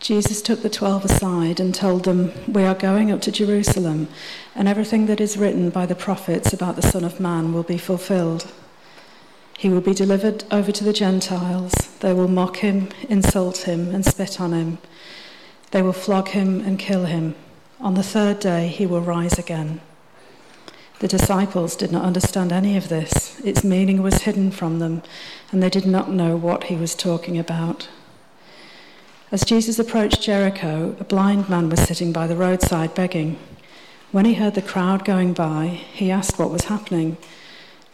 Jesus took the twelve aside and told them, We are going up to Jerusalem, and everything that is written by the prophets about the Son of Man will be fulfilled. He will be delivered over to the Gentiles. They will mock him, insult him, and spit on him. They will flog him and kill him. On the third day, he will rise again. The disciples did not understand any of this. Its meaning was hidden from them, and they did not know what he was talking about. As Jesus approached Jericho, a blind man was sitting by the roadside begging. When he heard the crowd going by, he asked what was happening.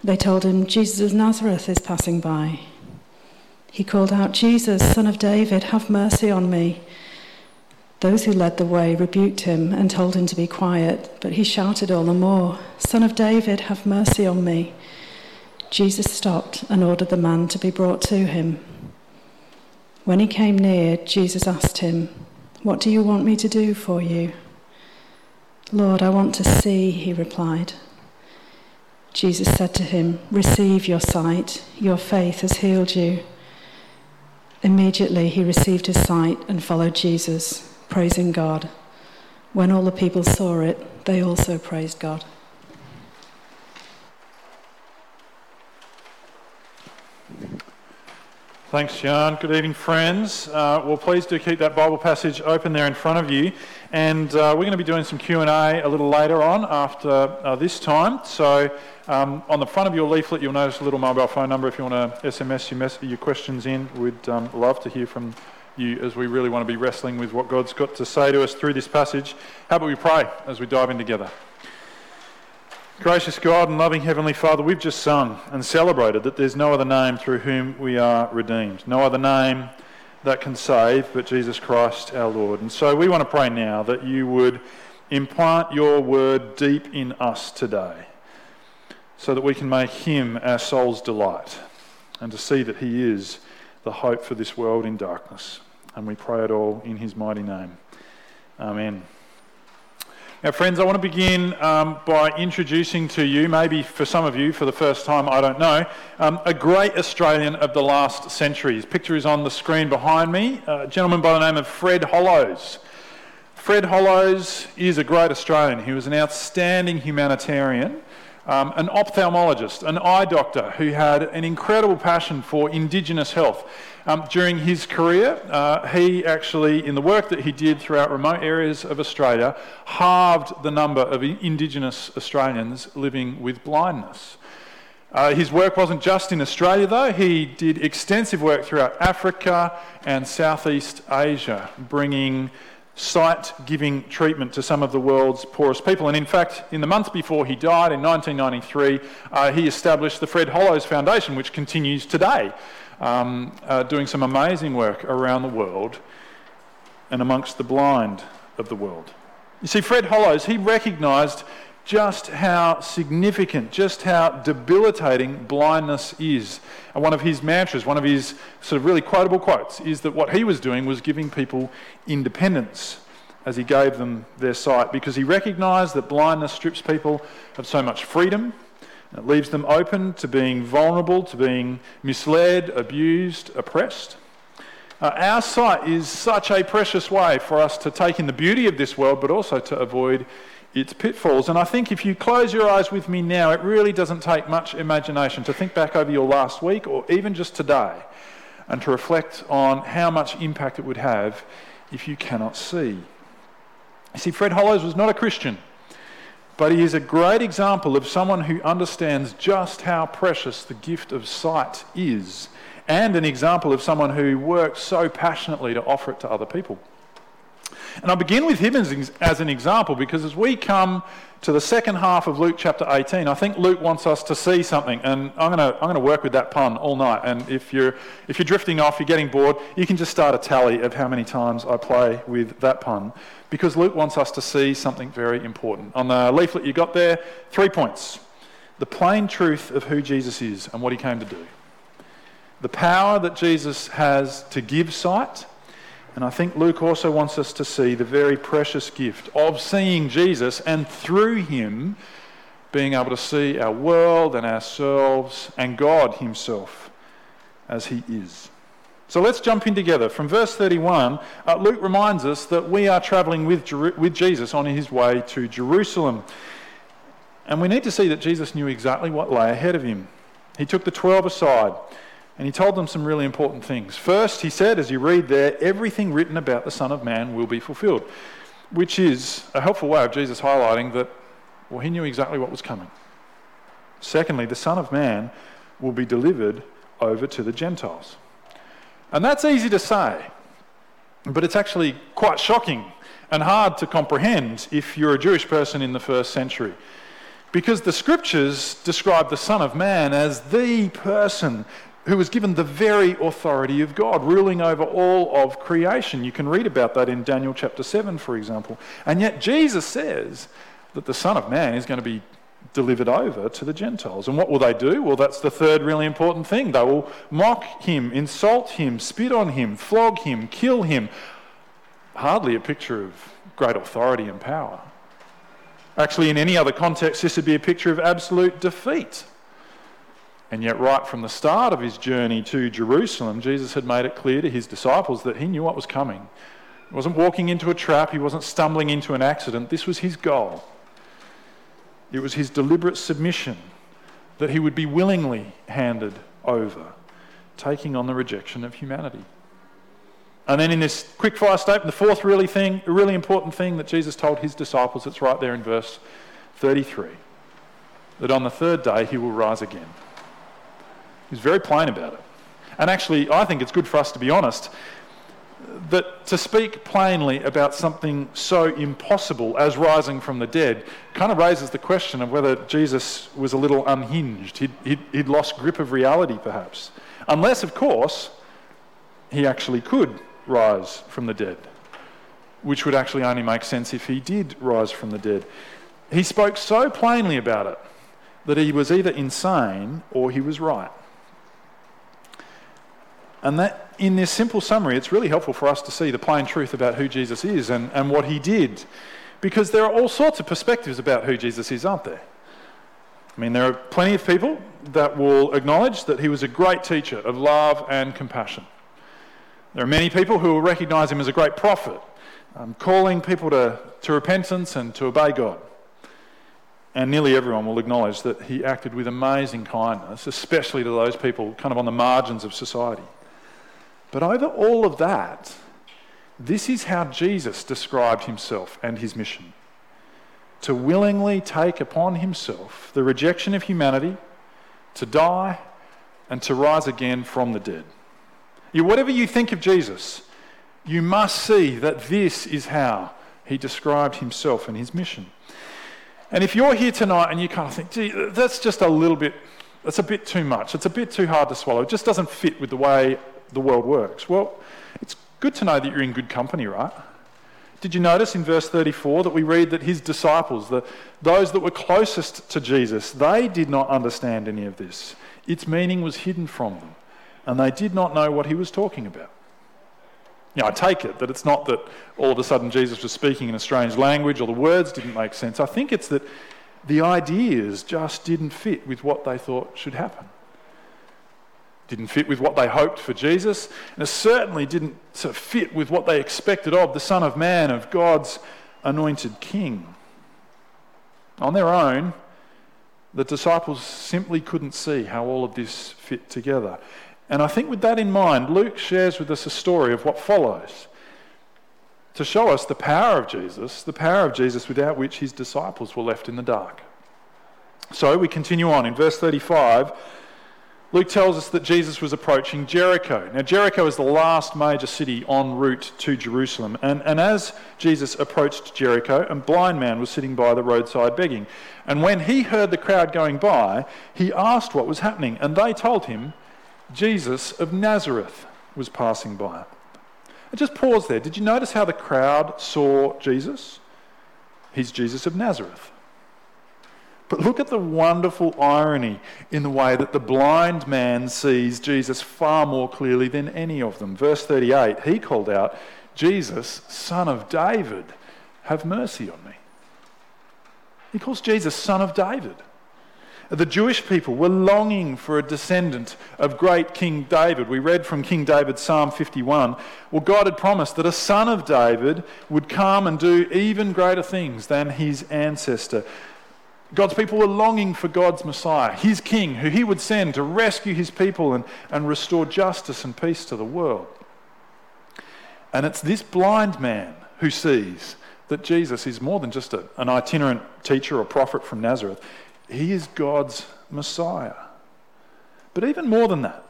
They told him, Jesus of Nazareth is passing by. He called out, Jesus, son of David, have mercy on me. Those who led the way rebuked him and told him to be quiet, but he shouted all the more, Son of David, have mercy on me. Jesus stopped and ordered the man to be brought to him. When he came near, Jesus asked him, What do you want me to do for you? Lord, I want to see, he replied. Jesus said to him, Receive your sight, your faith has healed you. Immediately he received his sight and followed Jesus, praising God. When all the people saw it, they also praised God. Thanks, Jan. Good evening, friends. Uh, well, please do keep that Bible passage open there in front of you, and uh, we're going to be doing some Q and A a little later on after uh, this time. So, um, on the front of your leaflet, you'll notice a little mobile phone number if you want to SMS your, mess- your questions in. We'd um, love to hear from you as we really want to be wrestling with what God's got to say to us through this passage. How about we pray as we dive in together? Gracious God and loving Heavenly Father, we've just sung and celebrated that there's no other name through whom we are redeemed, no other name that can save but Jesus Christ our Lord. And so we want to pray now that you would implant your word deep in us today so that we can make him our soul's delight and to see that he is the hope for this world in darkness. And we pray it all in his mighty name. Amen. Now, friends, I want to begin um, by introducing to you, maybe for some of you for the first time, I don't know, um, a great Australian of the last century. His picture is on the screen behind me, a gentleman by the name of Fred Hollows. Fred Hollows is a great Australian. He was an outstanding humanitarian, um, an ophthalmologist, an eye doctor who had an incredible passion for Indigenous health. Um, during his career, uh, he actually, in the work that he did throughout remote areas of Australia, halved the number of Indigenous Australians living with blindness. Uh, his work wasn't just in Australia, though. He did extensive work throughout Africa and Southeast Asia, bringing sight giving treatment to some of the world's poorest people. And in fact, in the month before he died in 1993, uh, he established the Fred Hollows Foundation, which continues today um, uh, doing some amazing work around the world and amongst the blind of the world. You see, Fred Hollows, he recognised just how significant, just how debilitating blindness is. And one of his mantras, one of his sort of really quotable quotes, is that what he was doing was giving people independence as he gave them their sight because he recognised that blindness strips people of so much freedom it leaves them open to being vulnerable, to being misled, abused, oppressed. Uh, our sight is such a precious way for us to take in the beauty of this world, but also to avoid its pitfalls. And I think if you close your eyes with me now, it really doesn't take much imagination to think back over your last week or even just today and to reflect on how much impact it would have if you cannot see. You see, Fred Hollows was not a Christian. But he is a great example of someone who understands just how precious the gift of sight is, and an example of someone who works so passionately to offer it to other people. And I'll begin with him as, as an example because as we come to the second half of Luke chapter 18, I think Luke wants us to see something. And I'm going to I'm to work with that pun all night. And if you're, if you're drifting off, you're getting bored, you can just start a tally of how many times I play with that pun because Luke wants us to see something very important. On the leaflet you got there, three points the plain truth of who Jesus is and what he came to do, the power that Jesus has to give sight. And I think Luke also wants us to see the very precious gift of seeing Jesus and through him being able to see our world and ourselves and God Himself as He is. So let's jump in together. From verse 31, uh, Luke reminds us that we are travelling with, Jer- with Jesus on his way to Jerusalem. And we need to see that Jesus knew exactly what lay ahead of him. He took the 12 aside and he told them some really important things. First, he said, as you read there, everything written about the Son of Man will be fulfilled, which is a helpful way of Jesus highlighting that, well, he knew exactly what was coming. Secondly, the Son of Man will be delivered over to the Gentiles. And that's easy to say, but it's actually quite shocking and hard to comprehend if you're a Jewish person in the first century. Because the scriptures describe the Son of Man as the person who was given the very authority of God, ruling over all of creation. You can read about that in Daniel chapter 7, for example. And yet Jesus says that the Son of Man is going to be delivered over to the Gentiles. And what will they do? Well, that's the third really important thing. They will mock him, insult him, spit on him, flog him, kill him. Hardly a picture of great authority and power. Actually, in any other context, this would be a picture of absolute defeat. And yet, right from the start of his journey to Jerusalem, Jesus had made it clear to his disciples that he knew what was coming. He wasn't walking into a trap, he wasn't stumbling into an accident. This was his goal. It was his deliberate submission that he would be willingly handed over, taking on the rejection of humanity. And then in this quick fire statement, the fourth really thing, really important thing that Jesus told his disciples, it's right there in verse 33, that on the third day he will rise again. He's very plain about it. And actually, I think it's good for us to be honest that to speak plainly about something so impossible as rising from the dead kind of raises the question of whether Jesus was a little unhinged. He'd, he'd, he'd lost grip of reality, perhaps. Unless, of course, he actually could rise from the dead, which would actually only make sense if he did rise from the dead. He spoke so plainly about it that he was either insane or he was right. And that, in this simple summary, it's really helpful for us to see the plain truth about who Jesus is and, and what he did. Because there are all sorts of perspectives about who Jesus is, aren't there? I mean, there are plenty of people that will acknowledge that he was a great teacher of love and compassion. There are many people who will recognize him as a great prophet, um, calling people to, to repentance and to obey God. And nearly everyone will acknowledge that he acted with amazing kindness, especially to those people kind of on the margins of society. But over all of that, this is how Jesus described himself and his mission to willingly take upon himself the rejection of humanity, to die, and to rise again from the dead. You, whatever you think of Jesus, you must see that this is how he described himself and his mission. And if you're here tonight and you kind of think, gee, that's just a little bit, that's a bit too much, it's a bit too hard to swallow, it just doesn't fit with the way the world works? Well, it's good to know that you're in good company, right? Did you notice in verse 34 that we read that his disciples, the, those that were closest to Jesus, they did not understand any of this. Its meaning was hidden from them, and they did not know what he was talking about. Now, I take it that it's not that all of a sudden Jesus was speaking in a strange language or the words didn't make sense. I think it's that the ideas just didn't fit with what they thought should happen didn't fit with what they hoped for Jesus, and it certainly didn't fit with what they expected of the Son of Man, of God's anointed King. On their own, the disciples simply couldn't see how all of this fit together. And I think with that in mind, Luke shares with us a story of what follows to show us the power of Jesus, the power of Jesus without which his disciples were left in the dark. So we continue on in verse 35. Luke tells us that Jesus was approaching Jericho. Now, Jericho is the last major city en route to Jerusalem. And, and as Jesus approached Jericho, a blind man was sitting by the roadside begging. And when he heard the crowd going by, he asked what was happening. And they told him, Jesus of Nazareth was passing by. And just pause there. Did you notice how the crowd saw Jesus? He's Jesus of Nazareth. But look at the wonderful irony in the way that the blind man sees Jesus far more clearly than any of them. Verse 38, he called out, Jesus, son of David, have mercy on me. He calls Jesus son of David. The Jewish people were longing for a descendant of great King David. We read from King David, Psalm 51. Well, God had promised that a son of David would come and do even greater things than his ancestor. God's people were longing for God's Messiah, his king, who he would send to rescue his people and, and restore justice and peace to the world. And it's this blind man who sees that Jesus is more than just a, an itinerant teacher or prophet from Nazareth. He is God's Messiah. But even more than that,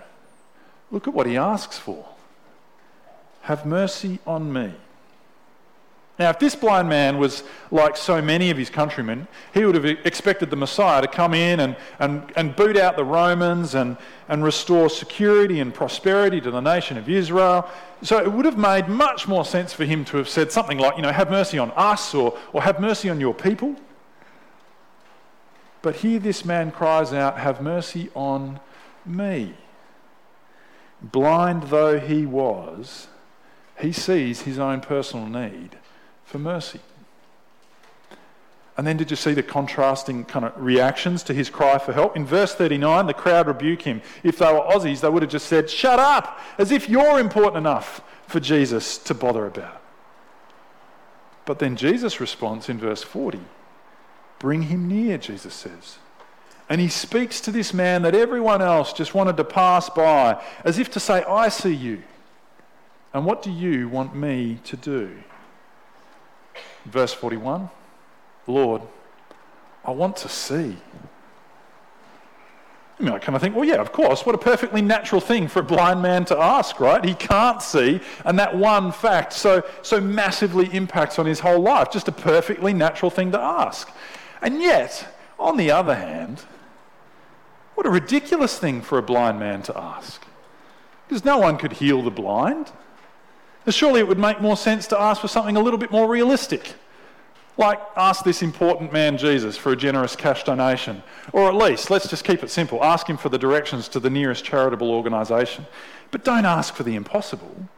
look at what he asks for Have mercy on me. Now, if this blind man was like so many of his countrymen, he would have expected the Messiah to come in and, and, and boot out the Romans and, and restore security and prosperity to the nation of Israel. So it would have made much more sense for him to have said something like, you know, have mercy on us or, or have mercy on your people. But here this man cries out, Have mercy on me. Blind though he was, he sees his own personal need for mercy. And then did you see the contrasting kind of reactions to his cry for help? In verse 39, the crowd rebuke him. If they were Aussies, they would have just said, Shut up, as if you're important enough for Jesus to bother about. But then Jesus' response in verse 40 Bring him near, Jesus says. And he speaks to this man that everyone else just wanted to pass by, as if to say, I see you. And what do you want me to do? Verse 41 Lord, I want to see. I mean, I kind of think, well, yeah, of course. What a perfectly natural thing for a blind man to ask, right? He can't see, and that one fact so, so massively impacts on his whole life. Just a perfectly natural thing to ask. And yet, on the other hand, what a ridiculous thing for a blind man to ask. Because no one could heal the blind. Surely it would make more sense to ask for something a little bit more realistic. Like ask this important man Jesus for a generous cash donation. Or at least, let's just keep it simple, ask him for the directions to the nearest charitable organisation. But don't ask for the impossible.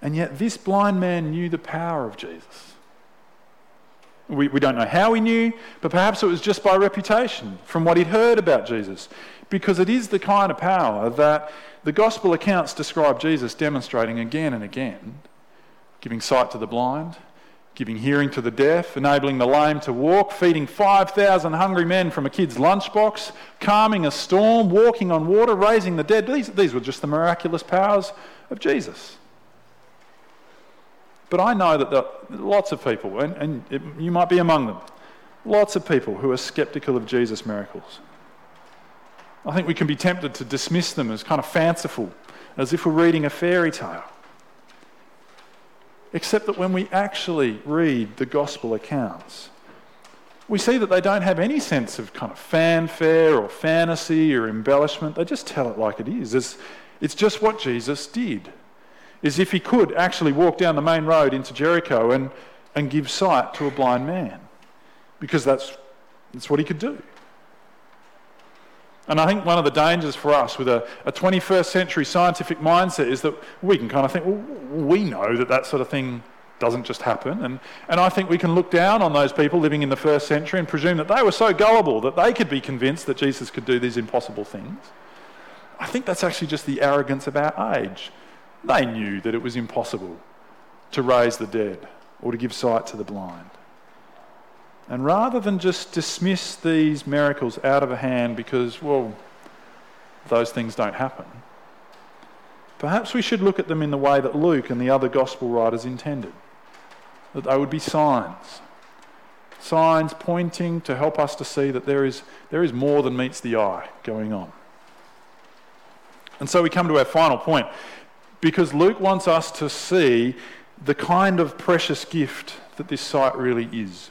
And yet, this blind man knew the power of Jesus. We, we don't know how he knew, but perhaps it was just by reputation from what he'd heard about Jesus. Because it is the kind of power that the gospel accounts describe Jesus demonstrating again and again giving sight to the blind, giving hearing to the deaf, enabling the lame to walk, feeding 5,000 hungry men from a kid's lunchbox, calming a storm, walking on water, raising the dead. These, these were just the miraculous powers of Jesus. But I know that there lots of people, and, and it, you might be among them, lots of people who are skeptical of Jesus' miracles. I think we can be tempted to dismiss them as kind of fanciful, as if we're reading a fairy tale. Except that when we actually read the gospel accounts, we see that they don't have any sense of kind of fanfare or fantasy or embellishment. They just tell it like it is. It's, it's just what Jesus did is if he could actually walk down the main road into Jericho and, and give sight to a blind man, because that's, that's what he could do. And I think one of the dangers for us with a, a 21st century scientific mindset is that we can kind of think, well, we know that that sort of thing doesn't just happen. And, and I think we can look down on those people living in the first century and presume that they were so gullible that they could be convinced that Jesus could do these impossible things. I think that's actually just the arrogance of our age. They knew that it was impossible to raise the dead or to give sight to the blind. And rather than just dismiss these miracles out of hand because, well, those things don't happen, perhaps we should look at them in the way that Luke and the other gospel writers intended that they would be signs. Signs pointing to help us to see that there is, there is more than meets the eye going on. And so we come to our final point because Luke wants us to see the kind of precious gift that this sight really is.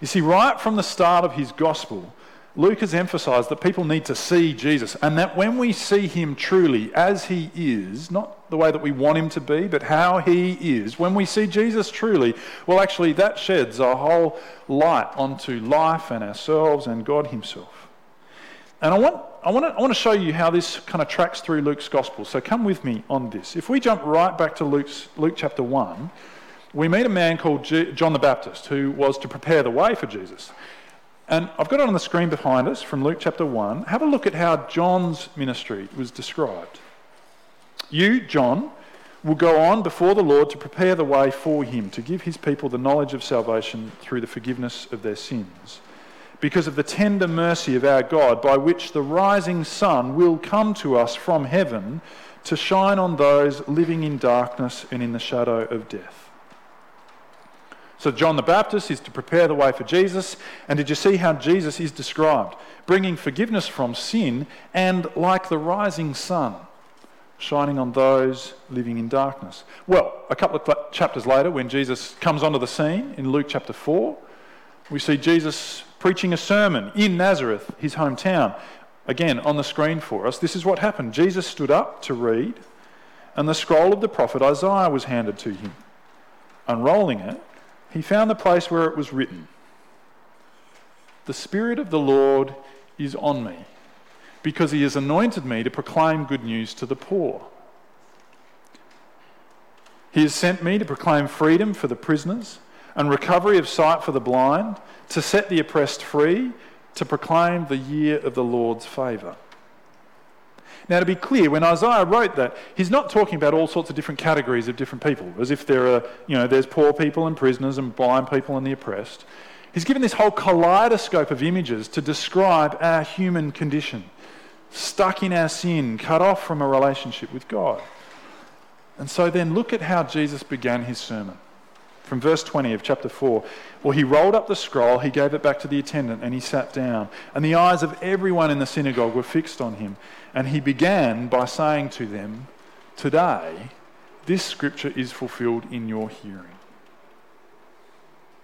You see, right from the start of his gospel, Luke has emphasized that people need to see Jesus, and that when we see him truly as he is, not the way that we want him to be, but how he is, when we see Jesus truly, well, actually, that sheds a whole light onto life and ourselves and God himself. And I want I want, to, I want to show you how this kind of tracks through Luke's gospel. So come with me on this. If we jump right back to Luke's, Luke chapter 1, we meet a man called John the Baptist who was to prepare the way for Jesus. And I've got it on the screen behind us from Luke chapter 1. Have a look at how John's ministry was described. You, John, will go on before the Lord to prepare the way for him, to give his people the knowledge of salvation through the forgiveness of their sins. Because of the tender mercy of our God, by which the rising sun will come to us from heaven to shine on those living in darkness and in the shadow of death. So, John the Baptist is to prepare the way for Jesus. And did you see how Jesus is described? Bringing forgiveness from sin and like the rising sun shining on those living in darkness. Well, a couple of chapters later, when Jesus comes onto the scene in Luke chapter 4, we see Jesus preaching a sermon in Nazareth, his hometown. Again, on the screen for us, this is what happened. Jesus stood up to read, and the scroll of the prophet Isaiah was handed to him. Unrolling it, he found the place where it was written The Spirit of the Lord is on me because he has anointed me to proclaim good news to the poor. He has sent me to proclaim freedom for the prisoners and recovery of sight for the blind, to set the oppressed free, to proclaim the year of the Lord's favour. Now, to be clear, when Isaiah wrote that, he's not talking about all sorts of different categories of different people, as if there are, you know, there's poor people and prisoners and blind people and the oppressed. He's given this whole kaleidoscope of images to describe our human condition stuck in our sin, cut off from a relationship with God. And so then look at how Jesus began his sermon. From verse 20 of chapter 4. Well, he rolled up the scroll, he gave it back to the attendant, and he sat down. And the eyes of everyone in the synagogue were fixed on him. And he began by saying to them, Today, this scripture is fulfilled in your hearing.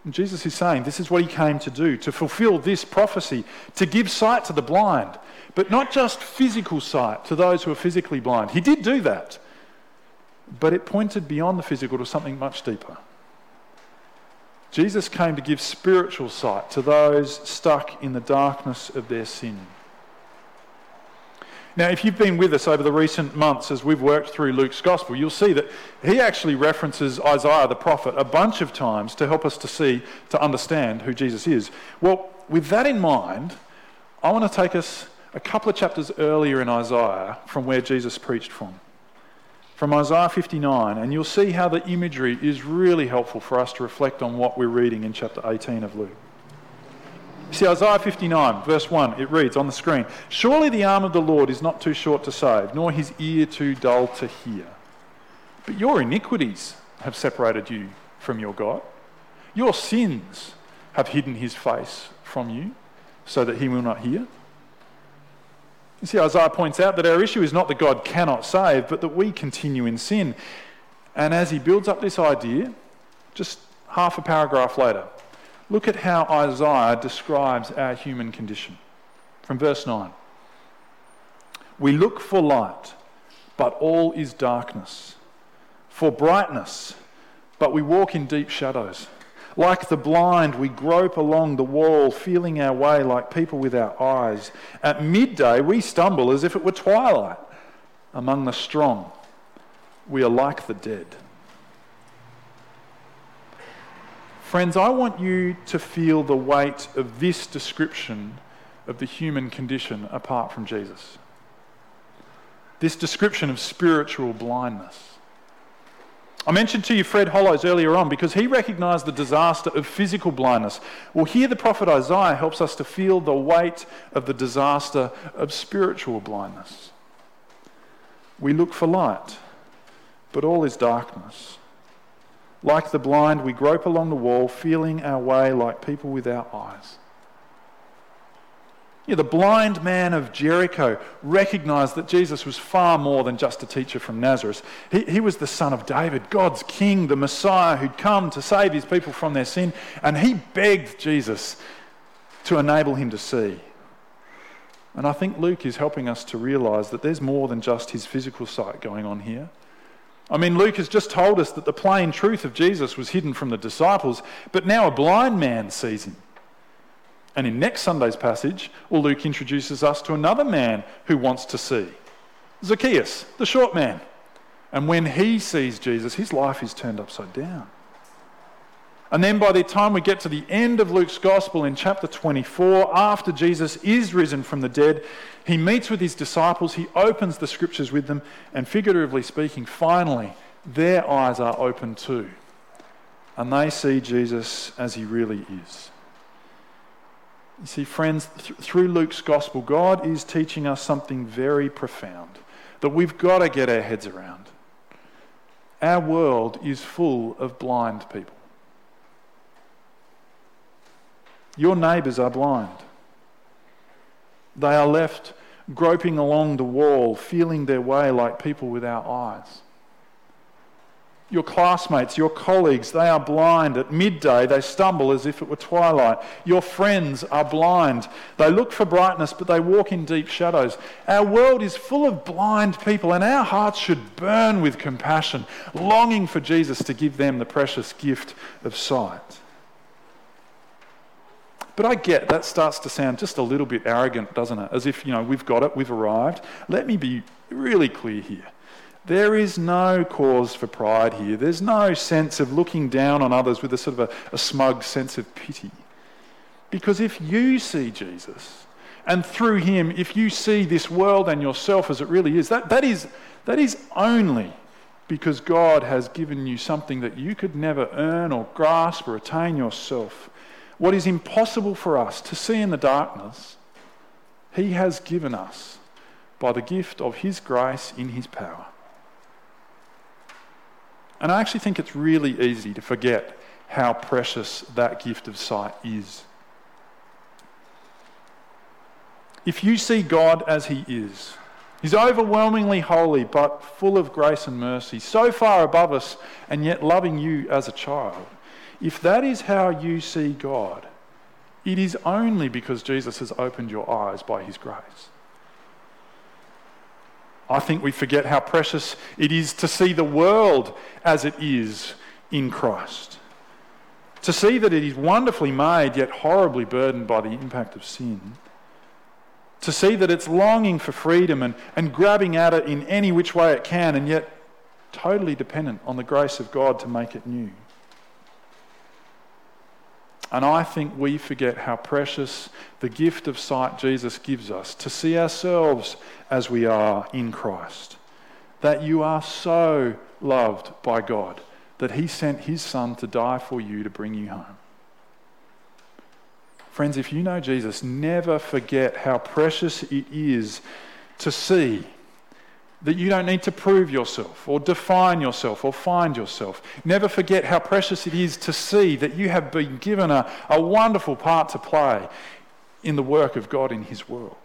And Jesus is saying this is what he came to do, to fulfill this prophecy, to give sight to the blind, but not just physical sight to those who are physically blind. He did do that, but it pointed beyond the physical to something much deeper. Jesus came to give spiritual sight to those stuck in the darkness of their sin. Now, if you've been with us over the recent months as we've worked through Luke's gospel, you'll see that he actually references Isaiah the prophet a bunch of times to help us to see, to understand who Jesus is. Well, with that in mind, I want to take us a couple of chapters earlier in Isaiah from where Jesus preached from. From Isaiah 59, and you'll see how the imagery is really helpful for us to reflect on what we're reading in chapter 18 of Luke. See, Isaiah 59, verse 1, it reads on the screen Surely the arm of the Lord is not too short to save, nor his ear too dull to hear. But your iniquities have separated you from your God. Your sins have hidden his face from you, so that he will not hear. You see, Isaiah points out that our issue is not that God cannot save, but that we continue in sin. And as he builds up this idea, just half a paragraph later, look at how Isaiah describes our human condition. From verse 9 We look for light, but all is darkness, for brightness, but we walk in deep shadows. Like the blind, we grope along the wall, feeling our way like people without eyes. At midday, we stumble as if it were twilight. Among the strong, we are like the dead. Friends, I want you to feel the weight of this description of the human condition apart from Jesus. This description of spiritual blindness. I mentioned to you Fred Hollows earlier on because he recognised the disaster of physical blindness. Well, here the prophet Isaiah helps us to feel the weight of the disaster of spiritual blindness. We look for light, but all is darkness. Like the blind, we grope along the wall, feeling our way like people without eyes. Yeah, the blind man of Jericho recognized that Jesus was far more than just a teacher from Nazareth. He, he was the son of David, God's king, the Messiah who'd come to save his people from their sin. And he begged Jesus to enable him to see. And I think Luke is helping us to realize that there's more than just his physical sight going on here. I mean, Luke has just told us that the plain truth of Jesus was hidden from the disciples, but now a blind man sees him. And in next Sunday's passage, well, Luke introduces us to another man who wants to see Zacchaeus, the short man. And when he sees Jesus, his life is turned upside down. And then by the time we get to the end of Luke's gospel in chapter 24, after Jesus is risen from the dead, he meets with his disciples, he opens the scriptures with them, and figuratively speaking, finally, their eyes are open too. And they see Jesus as he really is. You see, friends, th- through Luke's gospel, God is teaching us something very profound that we've got to get our heads around. Our world is full of blind people. Your neighbours are blind. They are left groping along the wall, feeling their way like people without eyes. Your classmates, your colleagues, they are blind. At midday, they stumble as if it were twilight. Your friends are blind. They look for brightness, but they walk in deep shadows. Our world is full of blind people, and our hearts should burn with compassion, longing for Jesus to give them the precious gift of sight. But I get that starts to sound just a little bit arrogant, doesn't it? As if, you know, we've got it, we've arrived. Let me be really clear here. There is no cause for pride here. There's no sense of looking down on others with a sort of a, a smug sense of pity. Because if you see Jesus, and through him, if you see this world and yourself as it really is, that, that, is, that is only because God has given you something that you could never earn or grasp or attain yourself what is impossible for us to see in the darkness, He has given us by the gift of His grace in His power. And I actually think it's really easy to forget how precious that gift of sight is. If you see God as He is, He's overwhelmingly holy but full of grace and mercy, so far above us and yet loving you as a child. If that is how you see God, it is only because Jesus has opened your eyes by his grace. I think we forget how precious it is to see the world as it is in Christ. To see that it is wonderfully made, yet horribly burdened by the impact of sin. To see that it's longing for freedom and, and grabbing at it in any which way it can, and yet totally dependent on the grace of God to make it new. And I think we forget how precious the gift of sight Jesus gives us to see ourselves as we are in Christ. That you are so loved by God that He sent His Son to die for you to bring you home. Friends, if you know Jesus, never forget how precious it is to see that you don't need to prove yourself or define yourself or find yourself. Never forget how precious it is to see that you have been given a, a wonderful part to play in the work of God in His world.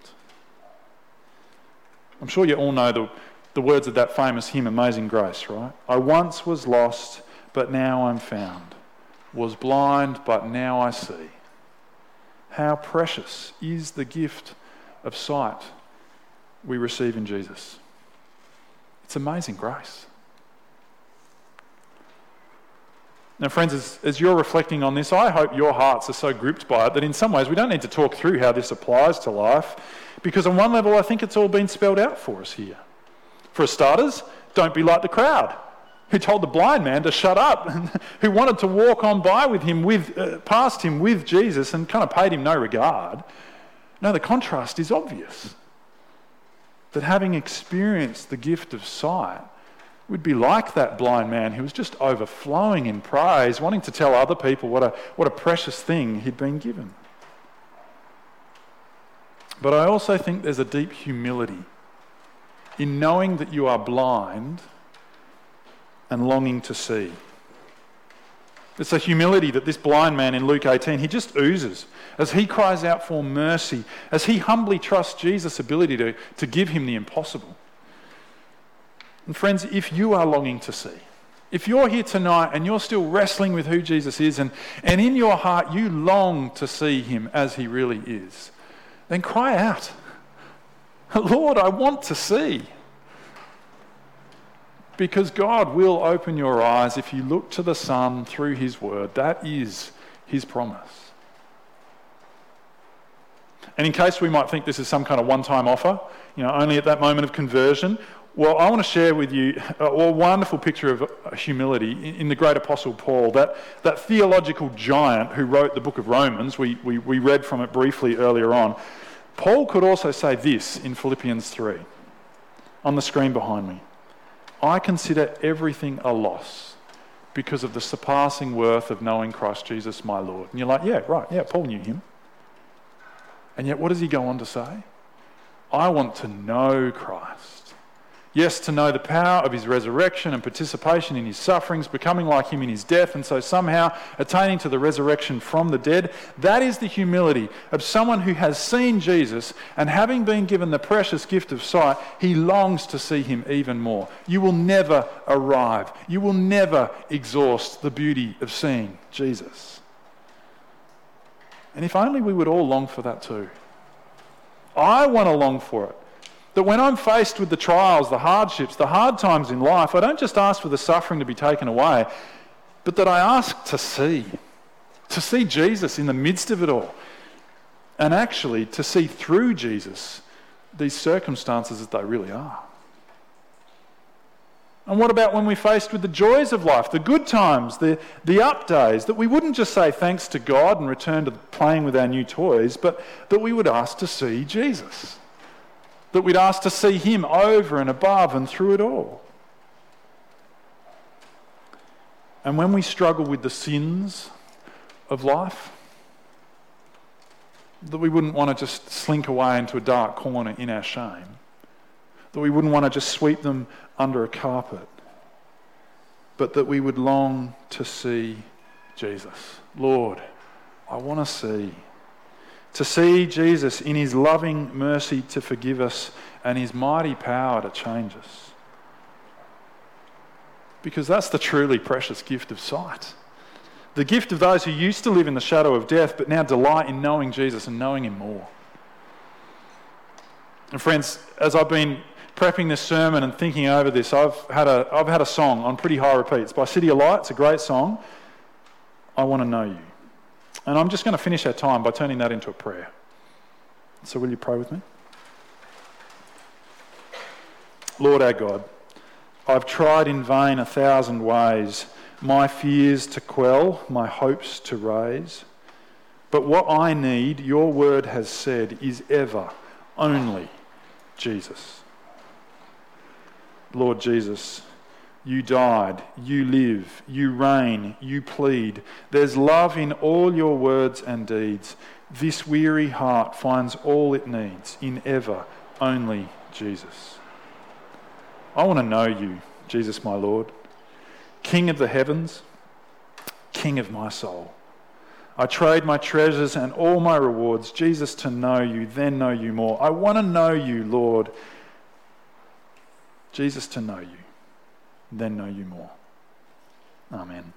I'm sure you all know the, the words of that famous hymn, Amazing Grace, right? I once was lost, but now I'm found. Was blind, but now I see. How precious is the gift of sight we receive in Jesus. It's amazing grace. Now, friends, as, as, you're reflecting on this, I hope your hearts are so gripped by it that in some ways we don't need to talk through how this applies to life, because on one level, I think it's all been spelled out for us here. For starters, don't be like the crowd who told the blind man to shut up, who wanted to walk on by with him, with, uh, past him with Jesus, and kind of paid him no regard. No, the contrast is obvious that having experienced the gift of sight, would be like that blind man who was just overflowing in praise, wanting to tell other people what a, what a precious thing he'd been given. But I also think there's a deep humility in knowing that you are blind and longing to see. It's a humility that this blind man in Luke 18, he just oozes as he cries out for mercy, as he humbly trusts Jesus' ability to, to give him the impossible. And friends, if you are longing to see, if you're here tonight and you're still wrestling with who Jesus is, and, and in your heart you long to see him as he really is, then cry out, Lord, I want to see. Because God will open your eyes if you look to the Son through His Word. That is His promise. And in case we might think this is some kind of one time offer, you know, only at that moment of conversion, Well, I want to share with you a, wonderful picture of uh, humility in, in, the great apostle Paul, that, that theological giant who wrote the book of Romans. We, we, we read from it briefly earlier on. Paul could also say this in Philippians 3 on the screen behind me I consider everything a loss because of the surpassing worth of knowing Christ Jesus my Lord. And you're like, yeah, right, yeah, Paul knew him. And yet, what does he go on to say? I want to know Christ Yes, to know the power of his resurrection and participation in his sufferings, becoming like him in his death, and so somehow attaining to the resurrection from the dead. That is the humility of someone who has seen Jesus, and having been given the precious gift of sight, he longs to see him even more. You will never arrive, you will never exhaust the beauty of seeing Jesus. And if only we would all long for that too. I want to long for it. That when I'm faced with the trials, the hardships, the hard times in life, I don't just ask for the suffering to be taken away, but that I ask to see, to see Jesus in the midst of it all, and actually to see through Jesus these circumstances as they really are. And what about when we're faced with the joys of life, the good times, the, the up days, that we wouldn't just say thanks to God and return to playing with our new toys, but that we would ask to see Jesus? That we'd ask to see Him over and above and through it all. And when we struggle with the sins of life, that we wouldn't want to just slink away into a dark corner in our shame, that we wouldn't want to just sweep them under a carpet, but that we would long to see Jesus. Lord, I want to see to see Jesus in his loving mercy to forgive us and his mighty power to change us. Because that's the truly precious gift of sight. The gift of those who used to live in the shadow of death but now delight in knowing Jesus and knowing him more. And friends, as I've been prepping this sermon and thinking over this, I've had a, I've had a song on pretty high repeats by CityAlight. It's a great song. I want to know you. And I'm just going to finish our time by turning that into a prayer. So, will you pray with me? Lord our God, I've tried in vain a thousand ways, my fears to quell, my hopes to raise. But what I need, your word has said, is ever, only Jesus. Lord Jesus, you died, you live, you reign, you plead. There's love in all your words and deeds. This weary heart finds all it needs in ever only Jesus. I want to know you, Jesus my Lord, King of the heavens, King of my soul. I trade my treasures and all my rewards, Jesus, to know you, then know you more. I want to know you, Lord, Jesus, to know you then know you more. Amen.